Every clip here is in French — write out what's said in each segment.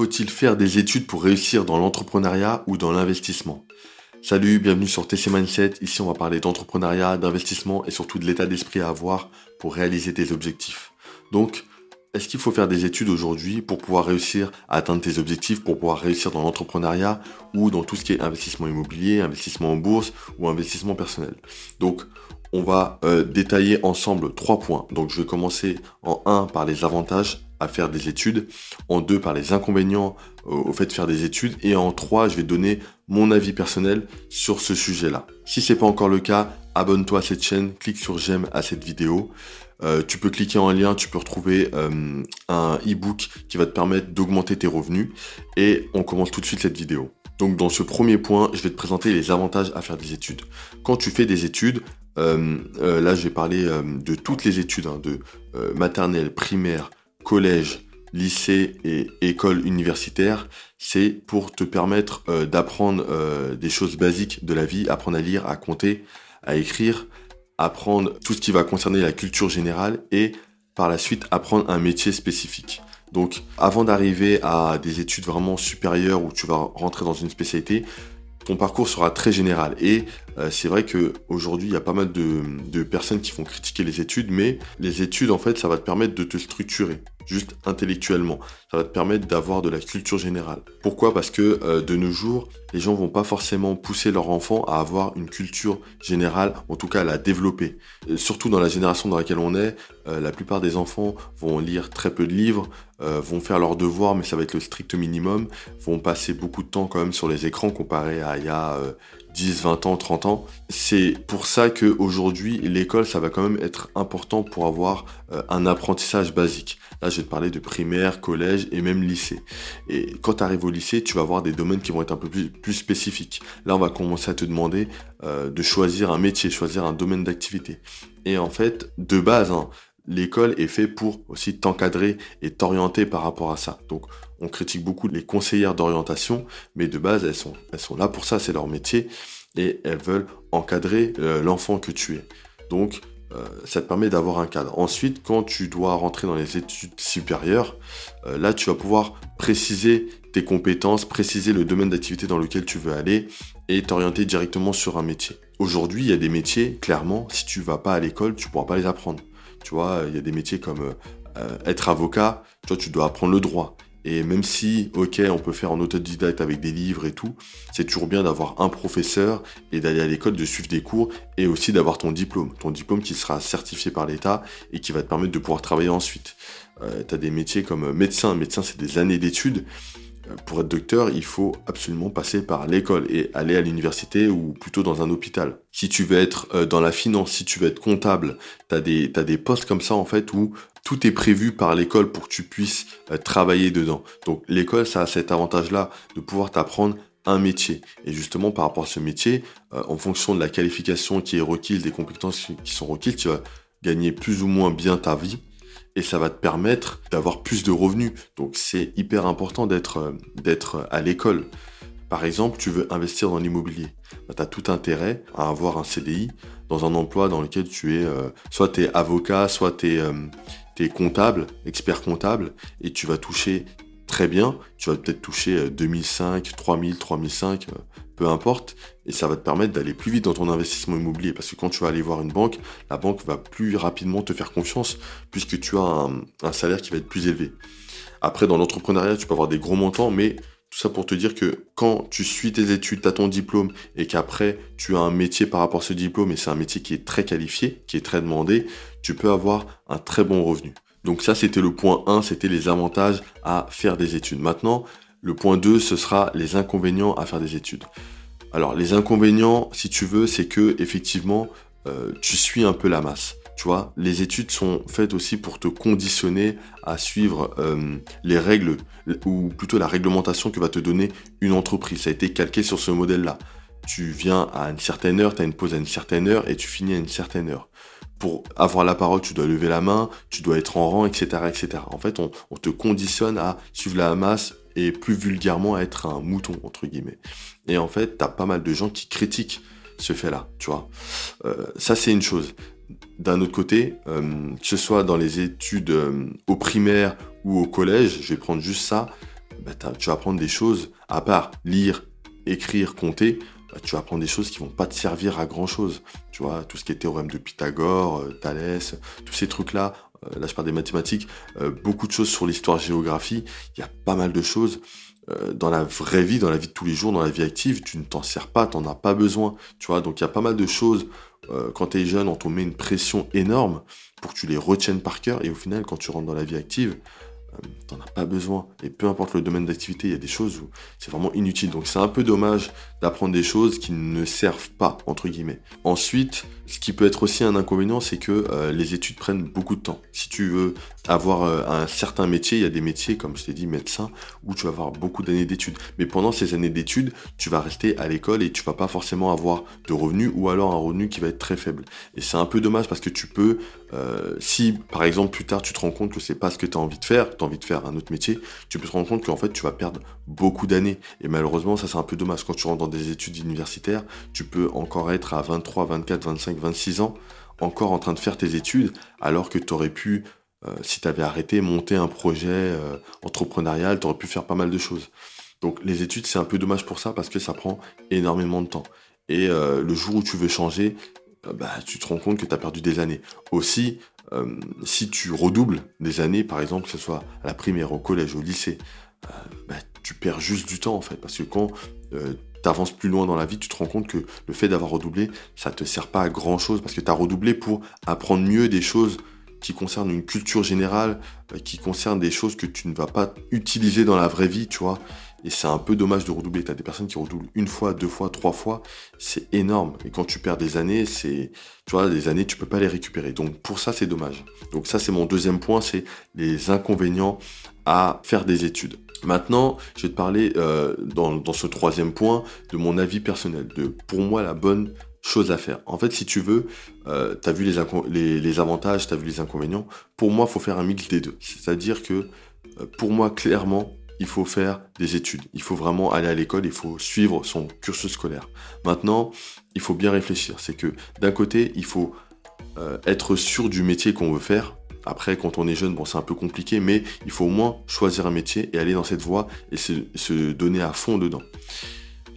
Faut-il faire des études pour réussir dans l'entrepreneuriat ou dans l'investissement? Salut, bienvenue sur TC Mindset. Ici, on va parler d'entrepreneuriat, d'investissement et surtout de l'état d'esprit à avoir pour réaliser tes objectifs. Donc, est-ce qu'il faut faire des études aujourd'hui pour pouvoir réussir à atteindre tes objectifs, pour pouvoir réussir dans l'entrepreneuriat ou dans tout ce qui est investissement immobilier, investissement en bourse ou investissement personnel? Donc, on va euh, détailler ensemble trois points. Donc, je vais commencer en un par les avantages à faire des études, en deux par les inconvénients euh, au fait de faire des études, et en trois, je vais donner mon avis personnel sur ce sujet-là. Si c'est pas encore le cas, abonne-toi à cette chaîne, clique sur j'aime à cette vidéo. Euh, tu peux cliquer en lien, tu peux retrouver euh, un e-book qui va te permettre d'augmenter tes revenus. Et on commence tout de suite cette vidéo. Donc dans ce premier point, je vais te présenter les avantages à faire des études. Quand tu fais des études, là je vais parler de toutes les études, hein, de maternelle, primaire, collège, lycée et école universitaire, c'est pour te permettre euh, d'apprendre euh, des choses basiques de la vie, apprendre à lire, à compter, à écrire, apprendre tout ce qui va concerner la culture générale et par la suite apprendre un métier spécifique. Donc avant d'arriver à des études vraiment supérieures où tu vas rentrer dans une spécialité, ton parcours sera très général. Et euh, c'est vrai qu'aujourd'hui, il y a pas mal de, personnes qui font critiquer les études, mais les études, en fait, ça va te permettre de te structurer juste intellectuellement. Ça va te permettre d'avoir de la culture générale. Pourquoi? Parce que euh, de nos jours, les gens vont pas forcément pousser leur enfant à avoir une culture générale, en tout cas à la développer. surtout dans la génération dans laquelle on est, euh, la plupart des enfants vont lire très peu de livres, euh, vont faire leurs devoirs, mais ça va être le strict minimum, vont passer beaucoup de temps quand même sur les écrans comparé à il y a 10, 20 ans, 30 ans. C'est pour ça qu'aujourd'hui, l'école, ça va quand même être important pour avoir un apprentissage basique. Là, je vais te parler de primaire, collège et même lycée. Et quand tu arrives au lycée, tu vas avoir des domaines qui vont être un peu plus, spécifiques. Là, on va commencer à te demander euh, de choisir un métier, choisir un domaine d'activité. Et en fait, de base, hein, l'école est fait pour aussi t'encadrer et t'orienter par rapport à ça. Donc, on critique beaucoup les conseillères d'orientation, mais de base, elles sont, là pour ça, c'est leur métier, et elles veulent encadrer euh, l'enfant que tu es. Donc, euh, ça te permet d'avoir un cadre. Ensuite, quand tu dois rentrer dans les études supérieures, euh, là, tu vas pouvoir préciser tes compétences, préciser le domaine d'activité dans lequel tu veux aller et t'orienter directement sur un métier. Aujourd'hui, il y a des métiers, clairement, si tu vas pas à l'école, tu pourras pas les apprendre. Tu vois, il y a des métiers comme être avocat, toi, tu dois apprendre le droit. Et même si, ok, on peut faire en autodidacte avec des livres et tout, c'est toujours bien d'avoir un professeur et d'aller à l'école, de suivre des cours et aussi d'avoir ton diplôme. Ton diplôme qui sera certifié par l'État et qui va te permettre de pouvoir travailler ensuite. Euh, tu as des métiers comme médecin. Médecin, c'est des années d'études. Pour être docteur, il faut absolument passer par l'école et aller à l'université ou plutôt dans un hôpital. Si tu veux être euh, dans la finance, si tu veux être comptable, tu as des, as des postes comme ça en fait où tout est prévu par l'école pour que tu puisses euh, travailler dedans. Donc l'école, ça a cet avantage-là de pouvoir t'apprendre un métier. Et justement, par rapport à ce métier, euh, en fonction de la qualification qui est requise, des compétences qui sont requises, tu vas gagner plus ou moins bien ta vie et ça va te permettre d'avoir plus de revenus. Donc c'est hyper important d'être euh, à l'école. Par exemple, tu veux investir dans l'immobilier. Bah, tu as tout intérêt à avoir un CDI dans un emploi dans lequel tu es, soit tu avocat, soit tu es, comptable, expert comptable, et tu vas toucher très bien. Tu vas peut-être toucher 2005, 3000, 3005, peu importe. Et ça va te permettre d'aller plus vite dans ton investissement immobilier. Parce que quand tu vas aller voir une banque, la banque va plus rapidement te faire confiance puisque tu as un, salaire qui va être plus élevé. Après, dans l'entrepreneuriat, tu peux avoir des gros montants, mais tout ça pour te dire que quand tu suis tes études, tu as ton diplôme et qu'après tu as un métier par rapport à ce diplôme et c'est un métier qui est très qualifié, qui est très demandé, tu peux avoir un très bon revenu. Donc ça c'était le point 1, c'était les avantages à faire des études. Maintenant, le point 2, ce sera les inconvénients à faire des études. Alors les inconvénients, si tu veux, c'est que effectivement, euh, tu suis un peu la masse. Tu vois, les études sont faites aussi pour te conditionner à suivre euh, les règles, ou plutôt la réglementation que va te donner une entreprise. Ça a été calqué sur ce modèle-là. Tu viens à une certaine heure, tu as une pause à une certaine heure et tu finis à une certaine heure. Pour avoir la parole, tu dois lever la main, tu dois être en rang, etc. etc. En fait, on, te conditionne à suivre la masse et plus vulgairement à être un mouton, entre guillemets. Et en fait, tu as pas mal de gens qui critiquent ce fait-là, tu vois. Euh, ça, c'est une chose d'un autre côté, euh, que ce soit dans les études euh, au primaire ou au collège, je vais prendre juste ça, bah, tu vas apprendre des choses, à part lire, écrire, compter, tu vas apprendre des choses qui vont pas te servir à grand chose. Tu vois, tout ce qui est théorème de Pythagore, euh, Thalès, tous ces trucs-là, euh, là je parle des mathématiques, euh, beaucoup de choses sur l'histoire-géographie, il y a pas mal de choses. dans la vraie vie, dans la vie de tous les jours, dans la vie active, tu ne t'en sers pas, tu n'en as pas besoin. Tu vois, donc il y a pas mal de choses. quand tu es jeune, on te met une pression énorme pour que tu les retiennes par cœur. Et au final, quand tu rentres dans la vie active, euh, t'en as pas besoin. Et peu importe le domaine d'activité, il y a des choses où c'est vraiment inutile. Donc c'est un peu dommage d'apprendre des choses qui ne servent pas, entre guillemets. Ensuite, ce qui peut être aussi un inconvénient, c'est que euh, les études prennent beaucoup de temps. Si tu veux avoir euh, un certain métier, il y a des métiers, comme je t'ai dit, médecin, où tu vas avoir beaucoup d'années d'études. Mais pendant ces années d'études, tu vas rester à l'école et tu vas pas forcément avoir de revenus ou alors un revenu qui va être très faible. Et c'est un peu dommage parce que tu peux, si par exemple plus tard tu te rends compte que c'est pas ce que tu as envie de faire, envie de faire un autre métier, tu peux te rendre compte qu'en fait, tu vas perdre beaucoup d'années. Et malheureusement, ça, c'est un peu dommage. Quand tu rentres dans des études universitaires, tu peux encore être à 23, 24, 25, 26 ans, encore en train de faire tes études, alors que tu aurais pu, euh, si tu avais arrêté, monter un projet euh, entrepreneurial, tu aurais pu faire pas mal de choses. Donc les études, c'est un peu dommage pour ça parce que ça prend énormément de temps. Et euh, le jour où tu veux changer, bah, tu te rends compte que tu as perdu des années. Aussi, si tu redoubles des années, par exemple, que ce soit à la primaire, au collège, au lycée, bah, tu perds juste du temps en fait. Parce que quand tu avances plus loin dans la vie, tu te rends compte que le fait d'avoir redoublé, ça te sert pas à grand chose. Parce que tu as redoublé pour apprendre mieux des choses qui concernent une culture générale, qui concernent des choses que tu ne vas pas utiliser dans la vraie vie, tu vois. Et c'est un peu dommage de redoubler. Tu as des personnes qui redoublent une fois, deux fois, trois fois. C'est énorme. Et quand tu perds des années, c'est, tu vois, des années, tu peux pas les récupérer. Donc pour ça, c'est dommage. Donc ça, c'est mon deuxième point, c'est les inconvénients à faire des études. Maintenant, je vais te parler euh, dans, ce troisième point de mon avis personnel, de pour moi la bonne chose à faire. En fait, si tu veux, euh, tu as vu les, les, avantages, tu as vu les inconvénients. Pour moi, il faut faire un mix des deux. C'est-à-dire que euh, pour moi, clairement, il faut faire des études. Il faut vraiment aller à l'école, il faut suivre son cursus scolaire. Maintenant, il faut bien réfléchir. C'est que d'un côté, il faut euh, être sûr du métier qu'on veut faire. Après, quand on est jeune, bon, c'est un peu compliqué, mais il faut au moins choisir un métier et aller dans cette voie et se donner à fond dedans.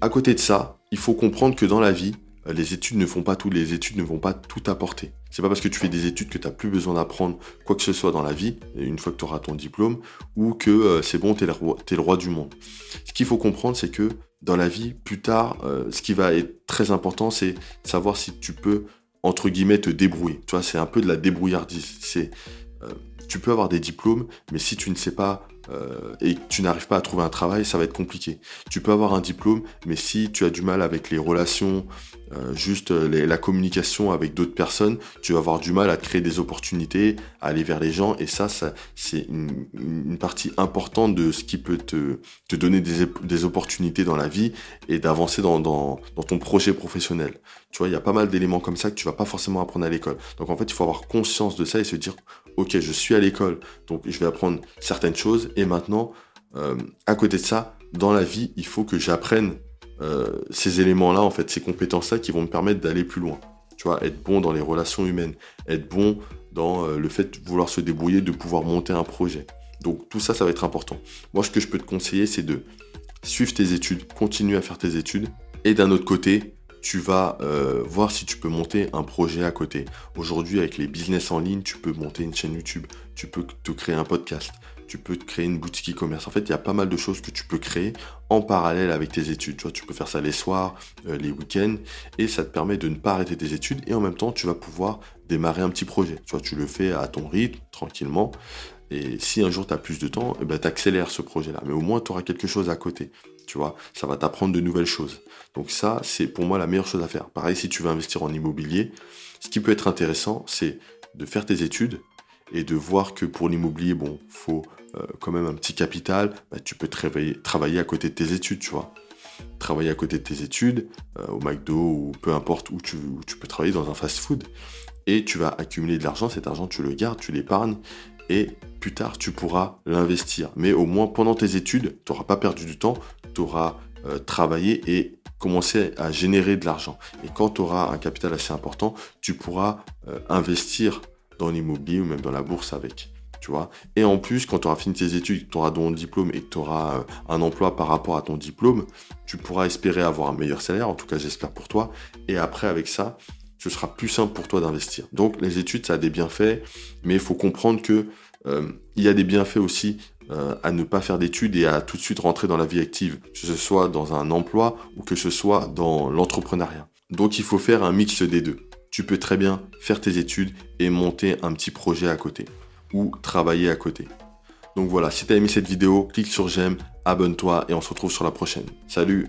À côté de ça, il faut comprendre que dans la vie, les études ne font pas tout, les études ne vont pas tout apporter. C'est pas parce que tu fais des études que tu n'as plus besoin d'apprendre quoi que ce soit dans la vie, une fois que tu auras ton diplôme, ou que euh, c'est bon, tu es, le roi du monde. Ce qu'il faut comprendre, c'est que dans la vie, plus tard, euh, ce qui va être très important, c'est savoir si tu peux, entre guillemets, te débrouiller. Tu vois, c'est un peu de la débrouillardise. Tu peux avoir des diplômes, mais si tu ne sais pas euh, et tu n'arrives pas à trouver un travail, ça va être compliqué. Tu peux avoir un diplôme, mais si tu as du mal avec les relations, euh, juste euh, la communication avec d'autres personnes, tu vas avoir du mal à créer des opportunités, à aller vers les gens, et ça, c'est une, partie importante de ce qui peut te, donner des, opportunités dans la vie et d'avancer dans, dans, dans ton projet professionnel. Tu vois, il y a pas mal d'éléments comme ça que tu vas pas forcément apprendre à l'école. Donc en fait, il faut avoir conscience de ça et se dire, ok, je suis à l'école, donc je vais apprendre certaines choses et maintenant, euh, à côté de ça, dans la vie, il faut que j'apprenne euh, ces éléments-là, en fait, ces compétences-là qui vont me permettre d'aller plus loin. Tu vois, être bon dans les relations humaines, être bon dans euh, le fait de vouloir se débrouiller, de pouvoir monter un projet. Donc tout ça, ça va être important. Moi, ce que je peux te conseiller, c'est de suivre tes études, continuer à faire tes études, et d'un autre côté, tu vas voir si tu peux monter un projet à côté. Aujourd'hui, avec les business en ligne, tu peux monter une chaîne YouTube, tu peux te créer un podcast, tu peux créer une boutique e-commerce. En fait, il y a pas mal de choses que tu peux créer en parallèle avec tes études. Tu, vois, tu peux faire ça les soirs, euh, les week-ends, et ça te permet de ne pas arrêter tes études, et en même temps, tu vas pouvoir démarrer un petit projet. Tu vois, tu le fais à ton rythme, tranquillement, et si un jour tu as plus de temps, eh ben, tu accélères ce projet-là. Mais au moins, tu auras quelque chose à côté. Tu vois, ça va t'apprendre de nouvelles choses. Donc ça, c'est pour moi la meilleure chose à faire. Pareil, si tu veux investir en immobilier, ce qui peut être intéressant, c'est de faire tes études, et de voir que pour l'immobilier, bon, faut euh, quand même un petit capital, bah, tu peux travailler, à côté de tes études, tu vois. Travailler à côté de tes études, euh, au McDo ou peu importe où tu, tu peux travailler dans un fast-food. Et tu vas accumuler de l'argent, cet argent tu le gardes, tu l'épargnes, et plus tard tu pourras l'investir. Mais au moins pendant tes études, tu n'auras pas perdu du temps, tu auras euh, travaillé et commencé à générer de l'argent. Et quand tu auras un capital assez important, tu pourras investir dans l'immobilier ou même dans la bourse avec. tu. Et en plus, quand tu auras fini tes études, tu auras ton diplôme et que tu auras euh, un emploi par rapport à ton diplôme, tu pourras espérer avoir un meilleur salaire, en tout cas j'espère pour toi. Et après, avec ça, ce sera plus simple pour toi d'investir. Donc les études, ça a des bienfaits, mais il faut comprendre que euh, il y a des bienfaits aussi euh, à ne pas faire d'études et à tout de suite rentrer dans la vie active, que ce soit dans un emploi ou que ce soit dans l'entrepreneuriat. Donc il faut faire un mix des deux. Tu peux très bien faire tes études et monter un petit projet à côté ou travailler à côté. Donc voilà, si tu as aimé cette vidéo, clique sur j'aime, abonne-toi et on se retrouve sur la prochaine. Salut